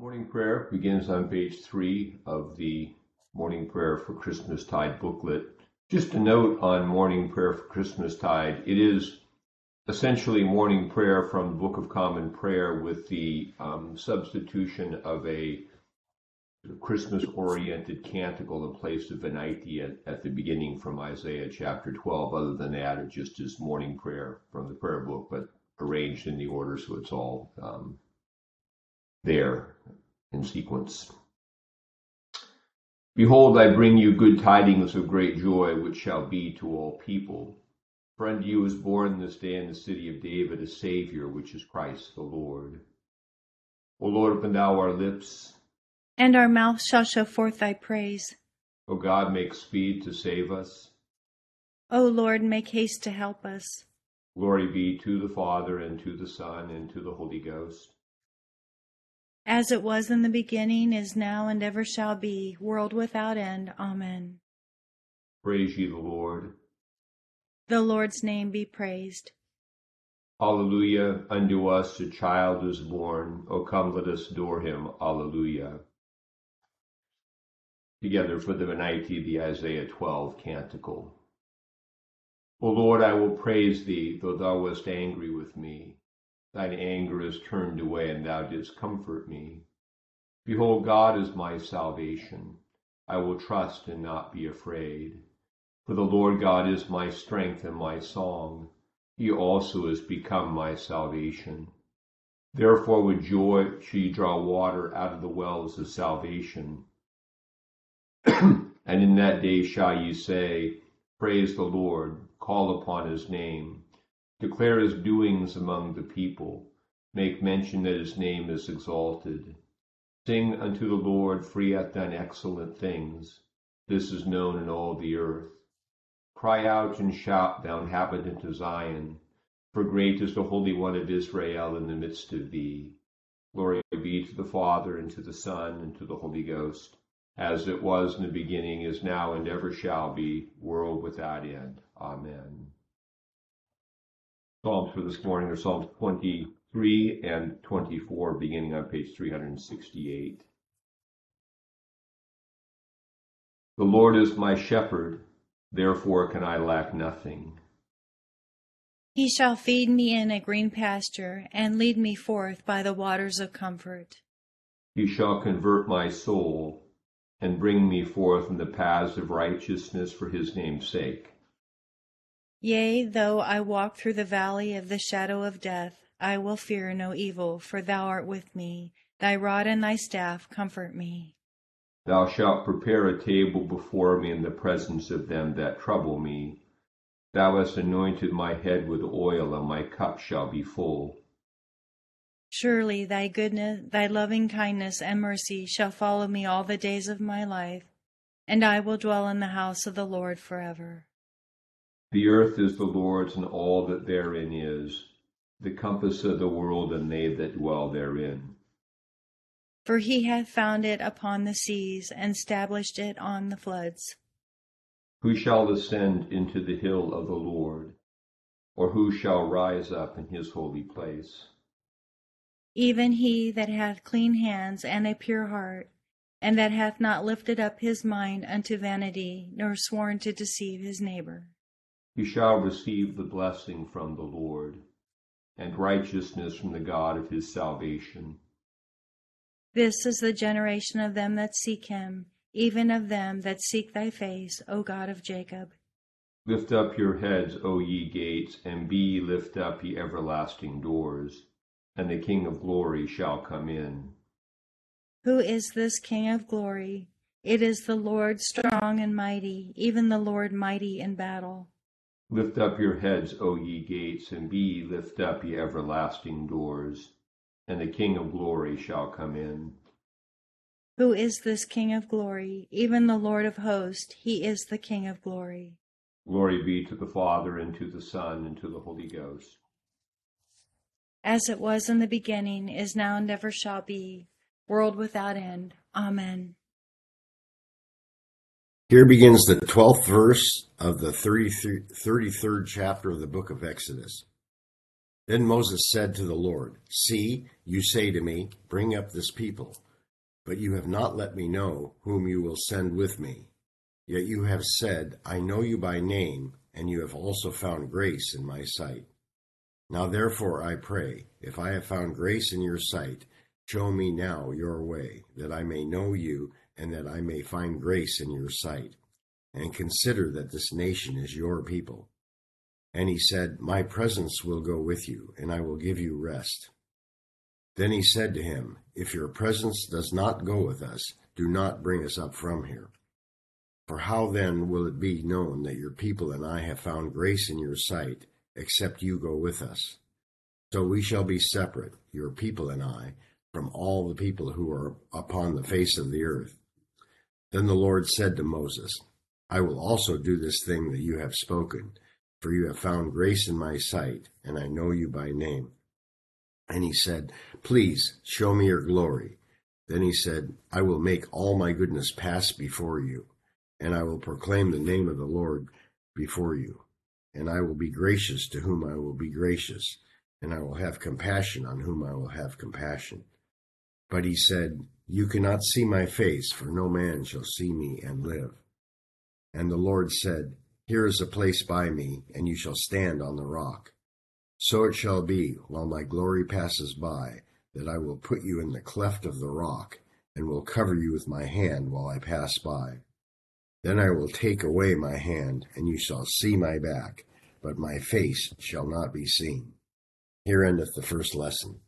Morning prayer begins on page three of the Morning Prayer for Christmastide booklet. Just a note on Morning Prayer for Christmastide. It is essentially morning prayer from the Book of Common Prayer with the um, substitution of a Christmas oriented canticle in place of Venite at, at the beginning from Isaiah chapter 12. Other than that, it just is morning prayer from the prayer book, but arranged in the order so it's all um, there in sequence. Behold, I bring you good tidings of great joy, which shall be to all people. For unto you is born this day in the city of David a Savior, which is Christ the Lord. O Lord, open thou our lips, and our mouth shall show forth thy praise. O God, make speed to save us. O Lord, make haste to help us. Glory be to the Father, and to the Son, and to the Holy Ghost as it was in the beginning, is now, and ever shall be, world without end. Amen. Praise ye the Lord. The Lord's name be praised. Alleluia. Unto us a child is born. O come, let us adore him. Alleluia. Together for the Venite, the Isaiah 12 canticle. O Lord, I will praise thee, though thou wast angry with me. Thine anger is turned away, and thou didst comfort me. Behold, God is my salvation. I will trust and not be afraid. For the Lord God is my strength and my song. He also is become my salvation. Therefore with joy ye draw water out of the wells of salvation. and in that day shall ye say, Praise the Lord, call upon his name. Declare his doings among the people. Make mention that his name is exalted. Sing unto the Lord, for he hath done excellent things. This is known in all the earth. Cry out and shout, thou inhabitant of Zion, for great is the Holy One of Israel in the midst of thee. Glory be to the Father, and to the Son, and to the Holy Ghost, as it was in the beginning, is now, and ever shall be, world without end. Amen. Psalms for this morning are Psalms 23 and 24, beginning on page 368. The Lord is my shepherd, therefore can I lack nothing. He shall feed me in a green pasture and lead me forth by the waters of comfort. He shall convert my soul and bring me forth in the paths of righteousness for his name's sake. Yea, though I walk through the valley of the shadow of death, I will fear no evil, for thou art with me. Thy rod and thy staff comfort me. Thou shalt prepare a table before me in the presence of them that trouble me. Thou hast anointed my head with oil, and my cup shall be full. Surely thy goodness, thy loving kindness and mercy shall follow me all the days of my life, and I will dwell in the house of the Lord forever. The earth is the Lord's and all that therein is, the compass of the world and they that dwell therein. For he hath founded it upon the seas and established it on the floods. Who shall ascend into the hill of the Lord, or who shall rise up in his holy place? Even he that hath clean hands and a pure heart, and that hath not lifted up his mind unto vanity, nor sworn to deceive his neighbor. He shall receive the blessing from the Lord, and righteousness from the God of his salvation. This is the generation of them that seek him, even of them that seek thy face, O God of Jacob. Lift up your heads, O ye gates, and be ye lift up, ye everlasting doors, and the King of glory shall come in. Who is this King of glory? It is the Lord strong and mighty, even the Lord mighty in battle. Lift up your heads, O ye gates, and be ye lift up, ye everlasting doors, and the King of glory shall come in. Who is this King of glory? Even the Lord of hosts, he is the King of glory. Glory be to the Father, and to the Son, and to the Holy Ghost. As it was in the beginning, is now, and ever shall be, world without end. Amen. Here begins the 12th verse of the 33rd chapter of the book of Exodus. Then Moses said to the Lord, See, you say to me, Bring up this people, But you have not let me know whom you will send with me. Yet you have said, I know you by name, and you have also found grace in my sight. Now therefore I pray, if I have found grace in your sight, show me now your way, that I may know you, and that I may find grace in your sight. And consider that this nation is your people. And he said, My presence will go with you, and I will give you rest. Then he said to him, If your presence does not go with us, do not bring us up from here. For how then will it be known that your people and I have found grace in your sight, except you go with us? So we shall be separate, your people and I, from all the people who are upon the face of the earth. Then the Lord said to Moses, I will also do this thing that you have spoken, for you have found grace in my sight, and I know you by name. And he said, Please show me your glory. Then he said, I will make all my goodness pass before you, and I will proclaim the name of the Lord before you. And I will be gracious to whom I will be gracious, and I will have compassion on whom I will have compassion. But he said, You cannot see my face, for no man shall see me and live. And the Lord said, Here is a place by me, and you shall stand on the rock. So it shall be, while my glory passes by, that I will put you in the cleft of the rock, and will cover you with my hand while I pass by. Then I will take away my hand, and you shall see my back, but my face shall not be seen. Here endeth the first lesson.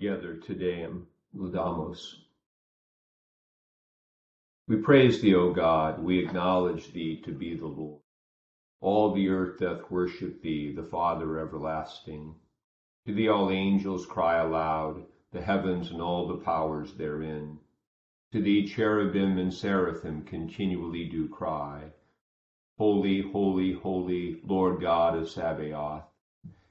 Together today in. We praise thee, O God, we acknowledge thee to be the Lord. All the earth doth worship thee, the Father everlasting. To thee all angels cry aloud, the heavens and all the powers therein. To thee cherubim and seraphim continually do cry, Holy, holy, holy, Lord God of Sabaoth.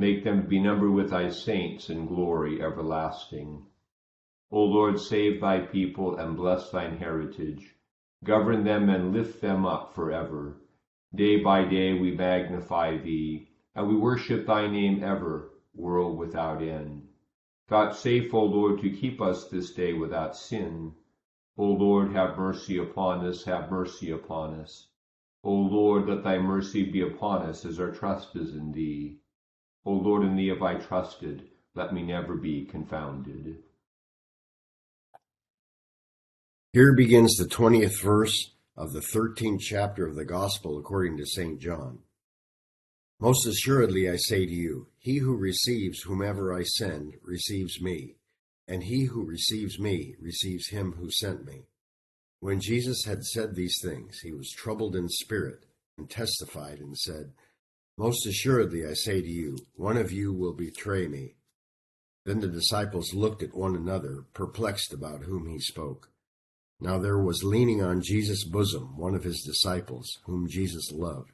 Make them to be numbered with thy saints in glory everlasting. O Lord, save thy people and bless thine heritage. Govern them and lift them up forever. Day by day we magnify thee, and we worship thy name ever, world without end. Vouchsafe, O Lord, to keep us this day without sin. O Lord, have mercy upon us, have mercy upon us. O Lord, let thy mercy be upon us as our trust is in thee. O Lord, in thee have I trusted, let me never be confounded. Here begins the 20th verse of the 13th chapter of the Gospel according to St. John. Most assuredly I say to you, he who receives whomever I send receives me, and he who receives me receives him who sent me. When Jesus had said these things, he was troubled in spirit and testified and said, most assuredly, I say to you, one of you will betray me. Then the disciples looked at one another, perplexed about whom he spoke. Now there was leaning on Jesus' bosom one of his disciples, whom Jesus loved.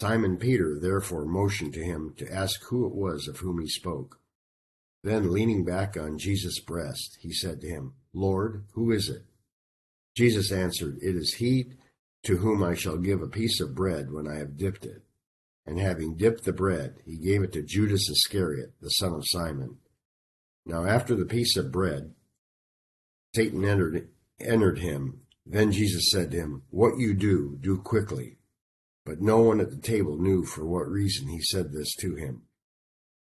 Simon Peter therefore motioned to him to ask who it was of whom he spoke. Then, leaning back on Jesus' breast, he said to him, Lord, who is it? Jesus answered, It is he to whom I shall give a piece of bread when I have dipped it. And having dipped the bread, he gave it to Judas Iscariot, the son of Simon. Now after the piece of bread, Satan entered, entered him. Then Jesus said to him, What you do, do quickly. But no one at the table knew for what reason he said this to him.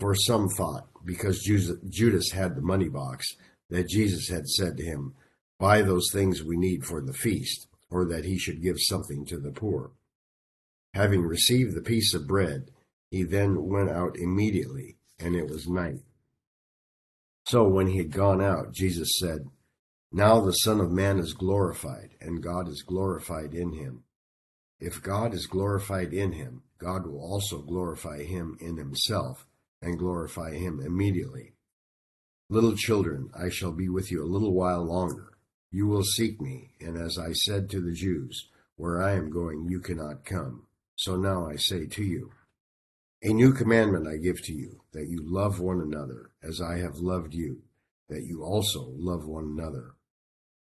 For some thought, because Judas had the money box, that Jesus had said to him, Buy those things we need for the feast, or that he should give something to the poor. Having received the piece of bread, he then went out immediately, and it was night. So when he had gone out, Jesus said, Now the Son of Man is glorified, and God is glorified in him. If God is glorified in him, God will also glorify him in himself, and glorify him immediately. Little children, I shall be with you a little while longer. You will seek me, and as I said to the Jews, Where I am going, you cannot come. So now I say to you, A new commandment I give to you, that you love one another, as I have loved you, that you also love one another.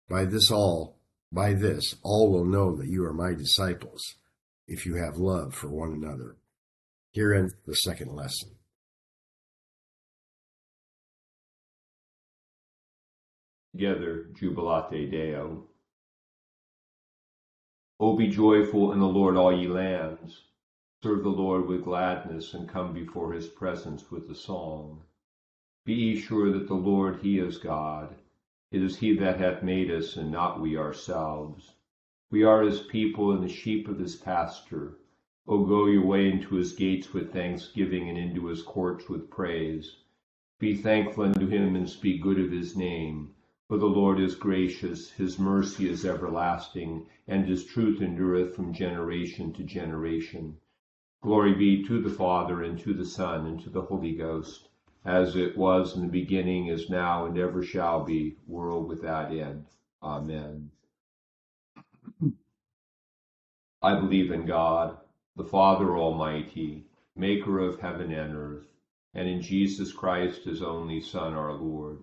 By this all, by this all will know that you are my disciples, if you have love for one another. Here ends the second lesson. Together, Jubilate Deo. O be joyful in the Lord, all ye lands. Serve the Lord with gladness, and come before his presence with a song. Be ye sure that the Lord, he is God. It is he that hath made us, and not we ourselves. We are his people, and the sheep of his pasture. O go your way into his gates with thanksgiving, and into his courts with praise. Be thankful unto him, and speak good of his name. For the Lord is gracious, his mercy is everlasting, and his truth endureth from generation to generation. Glory be to the Father, and to the Son, and to the Holy Ghost, as it was in the beginning, is now, and ever shall be, world without end. Amen. I believe in God, the Father Almighty, maker of heaven and earth, and in Jesus Christ, his only Son, our Lord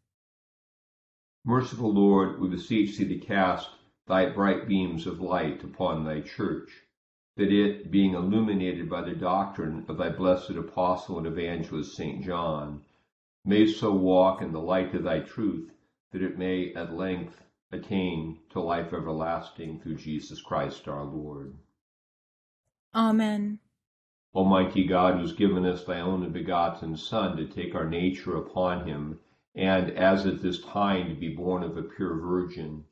Merciful Lord, we beseech thee to cast thy bright beams of light upon thy church, that it, being illuminated by the doctrine of thy blessed apostle and evangelist St. John, may so walk in the light of thy truth, that it may at length attain to life everlasting through Jesus Christ our Lord. Amen. Almighty God, who has given us thy only begotten Son to take our nature upon him, and as at this time to be born of a pure virgin.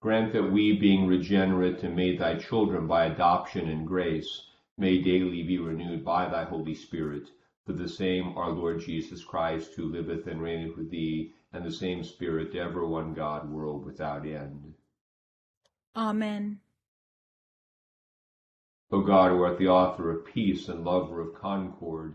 Grant that we, being regenerate and made thy children by adoption and grace, may daily be renewed by thy Holy Spirit, for the same our Lord Jesus Christ, who liveth and reigneth with thee, and the same Spirit, ever one God, world without end. Amen. O God, who art the author of peace and lover of concord,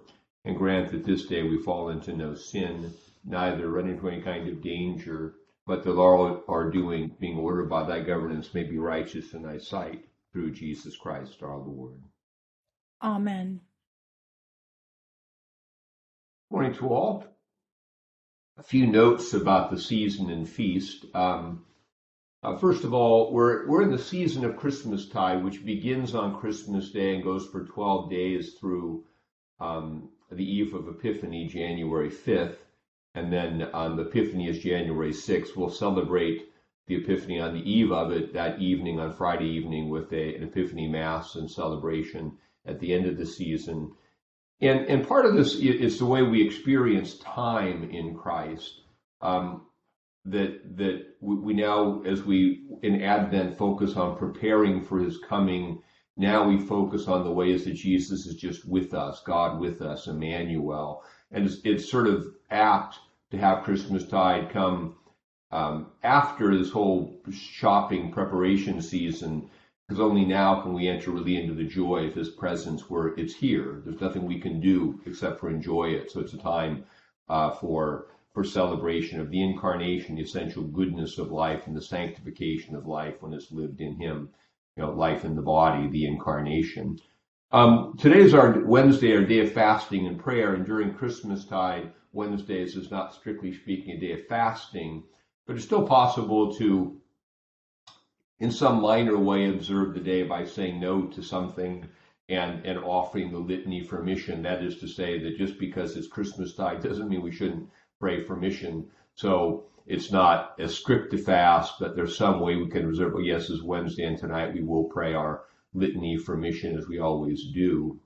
and grant that this day we fall into no sin, neither run into any kind of danger, but that all our doing, being ordered by thy governance, may be righteous in thy sight through Jesus Christ our Lord. Amen. Morning to all. A few notes about the season and feast. Um, uh, first of all, we're we're in the season of Christmas tide, which begins on Christmas Day and goes for 12 days through um, the eve of Epiphany, January 5th, and then on the Epiphany is January 6th. We'll celebrate the Epiphany on the eve of it that evening on Friday evening with a, an Epiphany Mass and celebration at the end of the season. And, and part of this is the way we experience time in Christ. Um, that that we now, as we in Advent focus on preparing for His coming, now we focus on the ways that Jesus is just with us, God with us, Emmanuel, and it's, it's sort of apt to have Christmas tide come um, after this whole shopping preparation season because only now can we enter really into the joy of his presence where it's here. There's nothing we can do except for enjoy it. So it's a time uh, for for celebration of the incarnation, the essential goodness of life, and the sanctification of life when it's lived in him. You know, life in the body, the incarnation. Um, today is our Wednesday, our day of fasting and prayer, and during Christmas tide, Wednesdays is not strictly speaking a day of fasting, but it's still possible to in some minor way observe the day by saying no to something and, and offering the litany for mission. That is to say that just because it's Christmas tide doesn't mean we shouldn't pray for mission. So it's not a to fast, but there's some way we can reserve. Well, yes, it's Wednesday and tonight we will pray our litany for mission as we always do.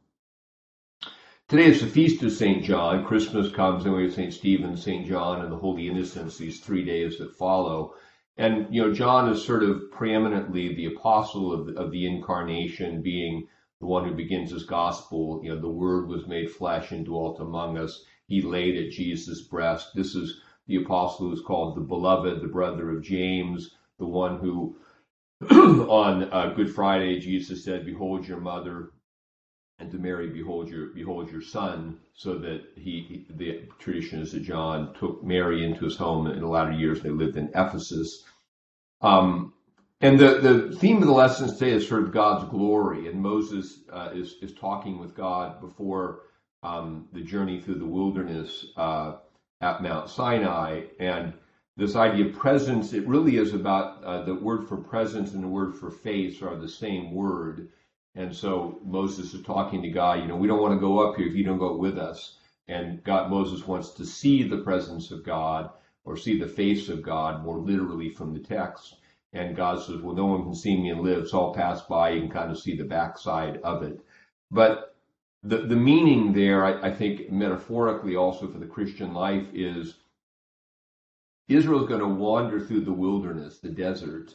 Today is the feast of St. John. Christmas comes, and we have St. Stephen, St. John, and the Holy Innocents, these three days that follow. And, you know, John is sort of preeminently the apostle of of the incarnation, being the one who begins his gospel. You know, the word was made flesh and dwelt among us. He laid at Jesus' breast. This is the apostle who's called the beloved, the brother of James, the one who on uh, Good Friday, Jesus said, Behold your mother, and to Mary, behold your behold your son, so that he the tradition is that John took Mary into his home in the latter years. They lived in Ephesus. Um, and the, the theme of the lesson today is sort of God's glory, and Moses uh, is is talking with God before um, the journey through the wilderness uh, at Mount Sinai, and this idea of presence. It really is about uh, the word for presence and the word for face are the same word and so Moses is talking to God, you know, we don't want to go up here if you don't go with us. And God, Moses wants to see the presence of God or see the face of God more literally from the text. And God says, well, no one can see me and live, so I'll pass by. Can kind of see the backside of it. But the, the meaning there, I, I think, metaphorically also for the Christian life is Israel is going to wander through the wilderness, the desert,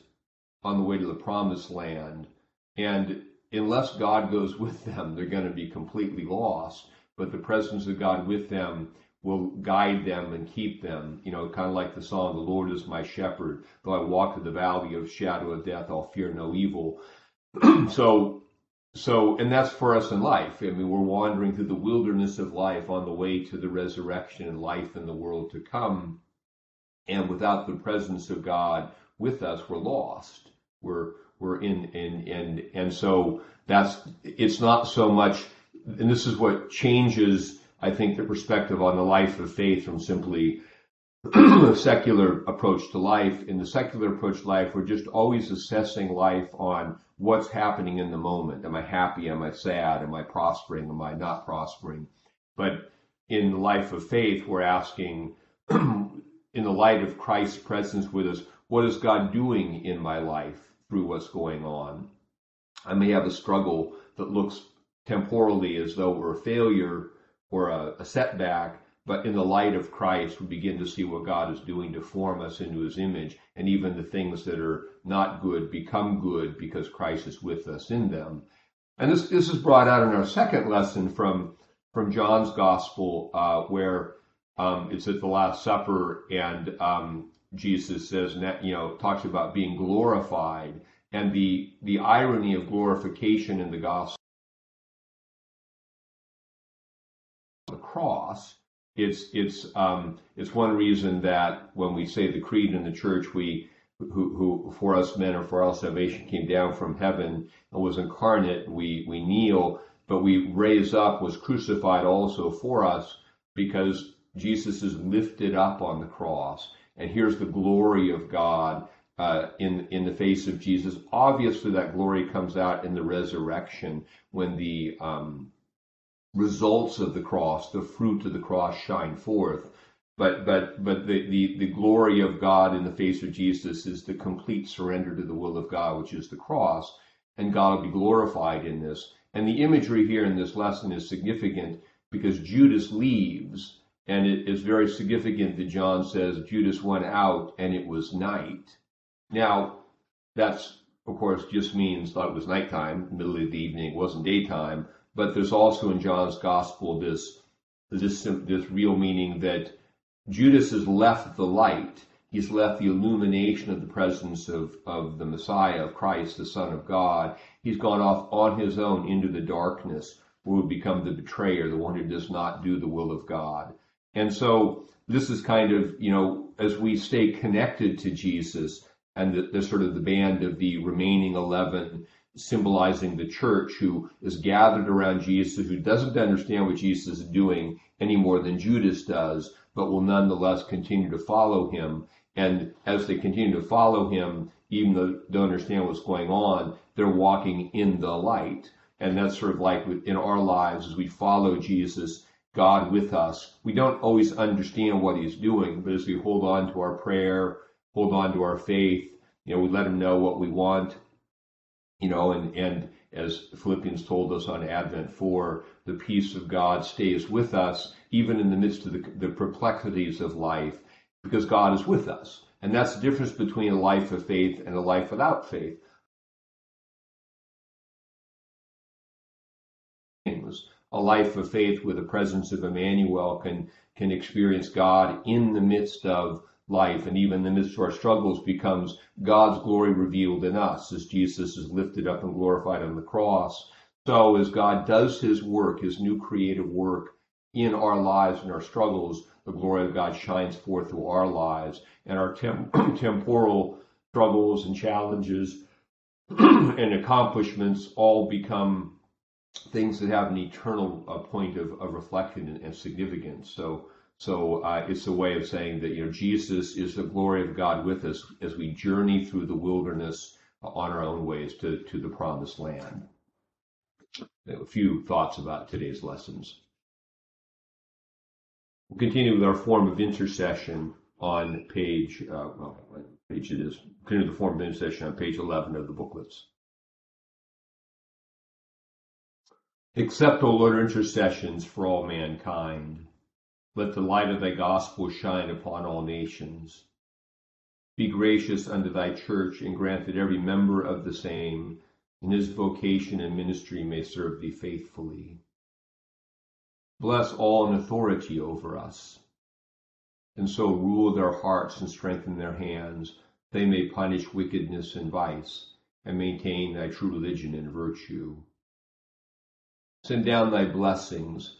on the way to the promised land. And unless God goes with them, they're going to be completely lost. But the presence of God with them will guide them and keep them. You know, kind of like the song, The Lord is my shepherd. Though I walk through the valley of shadow of death, I'll fear no evil. so, so, and that's for us in life. I mean, we're wandering through the wilderness of life on the way to the resurrection and life in the world to come. And without the presence of God with us, we're lost. We're, we're in in and and so that's it's not so much and this is what changes I think the perspective on the life of faith from simply a secular approach to life. In the secular approach to life, we're just always assessing life on what's happening in the moment. Am I happy? Am I sad? Am I prospering? Am I not prospering? But in the life of faith, we're asking, in the light of Christ's presence with us, what is God doing in my life? through what's going on. I may have a struggle that looks temporally as though we're a failure or a, a setback, but in the light of Christ, we begin to see what God is doing to form us into his image, and even the things that are not good become good because Christ is with us in them. And this, this is brought out in our second lesson from, from John's Gospel, uh, where um, it's at the Last Supper, and um, Jesus says, you know, talks about being glorified and the, the irony of glorification in the gospel. The cross it's it's um, it's one reason that when we say the creed in the church, we who, who for us men or for our salvation came down from heaven and was incarnate, we we kneel, but we raise up was crucified also for us because Jesus is lifted up on the cross, and here's the glory of God uh, in in the face of Jesus. Obviously, that glory comes out in the resurrection when the um, results of the cross, the fruit of the cross, shine forth. But but but the, the the glory of God in the face of Jesus is the complete surrender to the will of God, which is the cross, and God will be glorified in this. And the imagery here in this lesson is significant because Judas leaves and it is very significant that John says Judas went out and it was night. Now, that's, of course, just means that it was nighttime, middle of the evening, it wasn't daytime. But there's also in John's gospel this, this, this real meaning that Judas has left the light. He's left the illumination of the presence of, of the Messiah, of Christ, the Son of God. He's gone off on his own into the darkness where would become the betrayer, the one who does not do the will of God. And so this is kind of, you know, as we stay connected to Jesus and the, the sort of the band of the remaining 11 symbolizing the church who is gathered around Jesus, who doesn't understand what Jesus is doing any more than Judas does, but will nonetheless continue to follow him. And as they continue to follow him, even though they don't understand what's going on, they're walking in the light. And that's sort of like in our lives as we follow Jesus, God with us. We don't always understand what He's doing, but as we hold on to our prayer, hold on to our faith, you know, we let Him know what we want, you know, and, and as Philippians told us on Advent 4, the peace of God stays with us even in the midst of the, the perplexities of life because God is with us. And that's the difference between a life of faith and a life without faith. a life of faith with the presence of Emmanuel can can experience God in the midst of life and even in the midst of our struggles becomes God's glory revealed in us as Jesus is lifted up and glorified on the cross. So as God does his work, his new creative work in our lives and our struggles, the glory of God shines forth through our lives and our temp- temporal struggles and challenges and accomplishments all become things that have an eternal uh, point of, of reflection and, and, significance. So, so uh, it's a way of saying that you know Jesus is the glory of God with us as we journey through the wilderness on our own ways to to the promised land. A few thoughts about today's lessons. We'll continue with our form of intercession on page, uh, well, page it is. Continue the form of intercession on page 11 of the booklets. Accept, O Lord, intercessions for all mankind. Let the light of thy gospel shine upon all nations. Be gracious unto thy church, and grant that every member of the same in his vocation and ministry may serve thee faithfully. Bless all in authority over us, and so rule their hearts and strengthen their hands, they may punish wickedness and vice, and maintain thy true religion and virtue. Send down thy blessings,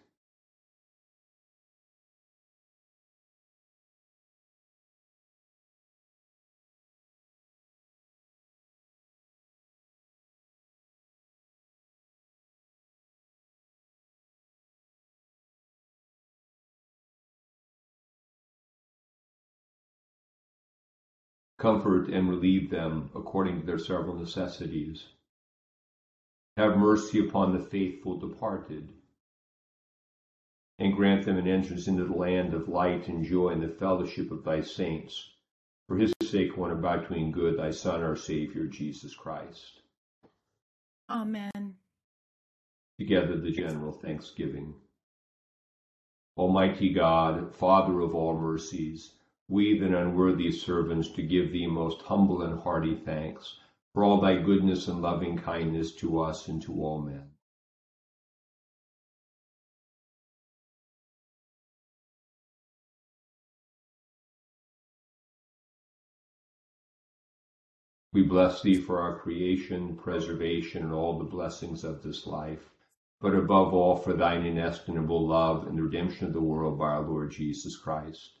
comfort and relieve them according to their several necessities. Have mercy upon the faithful departed, and grant them an entrance into the land of light and joy and the fellowship of thy saints. For his sake, one about doing good, thy Son, our Savior, Jesus Christ. Amen. Together, the general thanksgiving. Almighty God, Father of all mercies, we, the unworthy servants, to give thee most humble and hearty thanks for all thy goodness and loving kindness to us and to all men. We bless thee for our creation, preservation, and all the blessings of this life, but above all for thine inestimable love and the redemption of the world by our Lord Jesus Christ,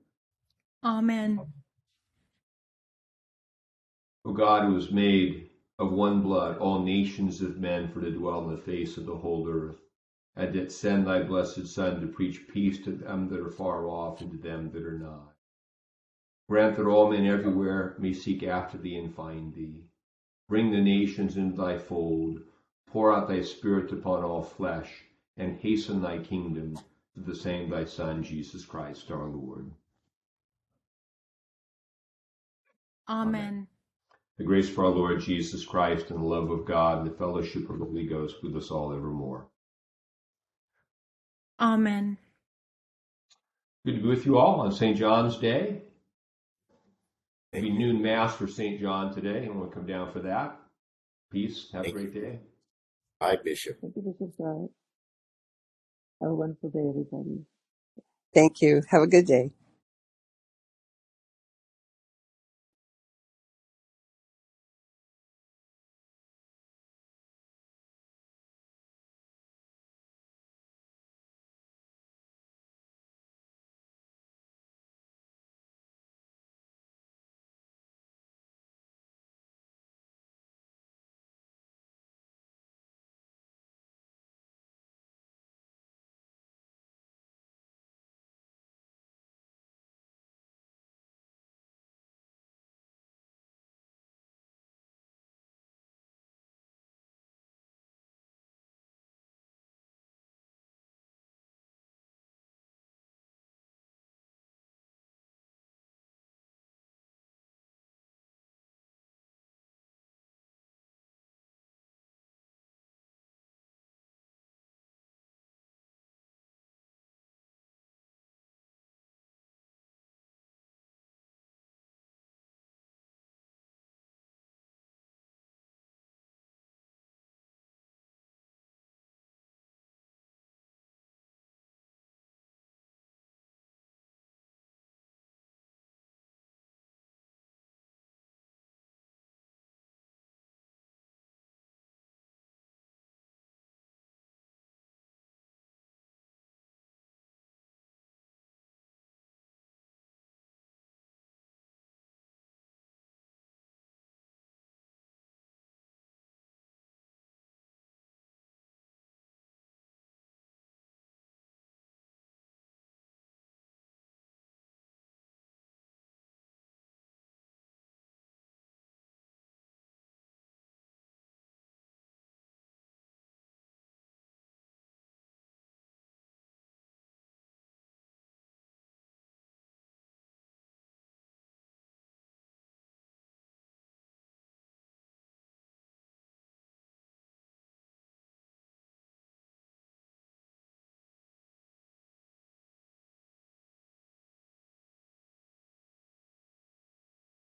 Amen. O God, who has made of one blood all nations of men for to dwell on the face of the whole earth, and didst send thy blessed Son to preach peace to them that are far off and to them that are nigh. Grant that all men everywhere may seek after thee and find thee. Bring the nations into thy fold, pour out thy Spirit upon all flesh, and hasten thy kingdom through the same thy Son, Jesus Christ our Lord. Amen. The grace of our Lord Jesus Christ and the love of God and the fellowship of the Holy Ghost with us all evermore. Amen. Good to be with you all on St. John's Day. Maybe noon mass for St. John today. You want to come down for that? Peace. Have a Thank great day. Bye, Bishop. Thank you, Bishop Scott. Have a wonderful day, everybody. Thank you. Have a good day.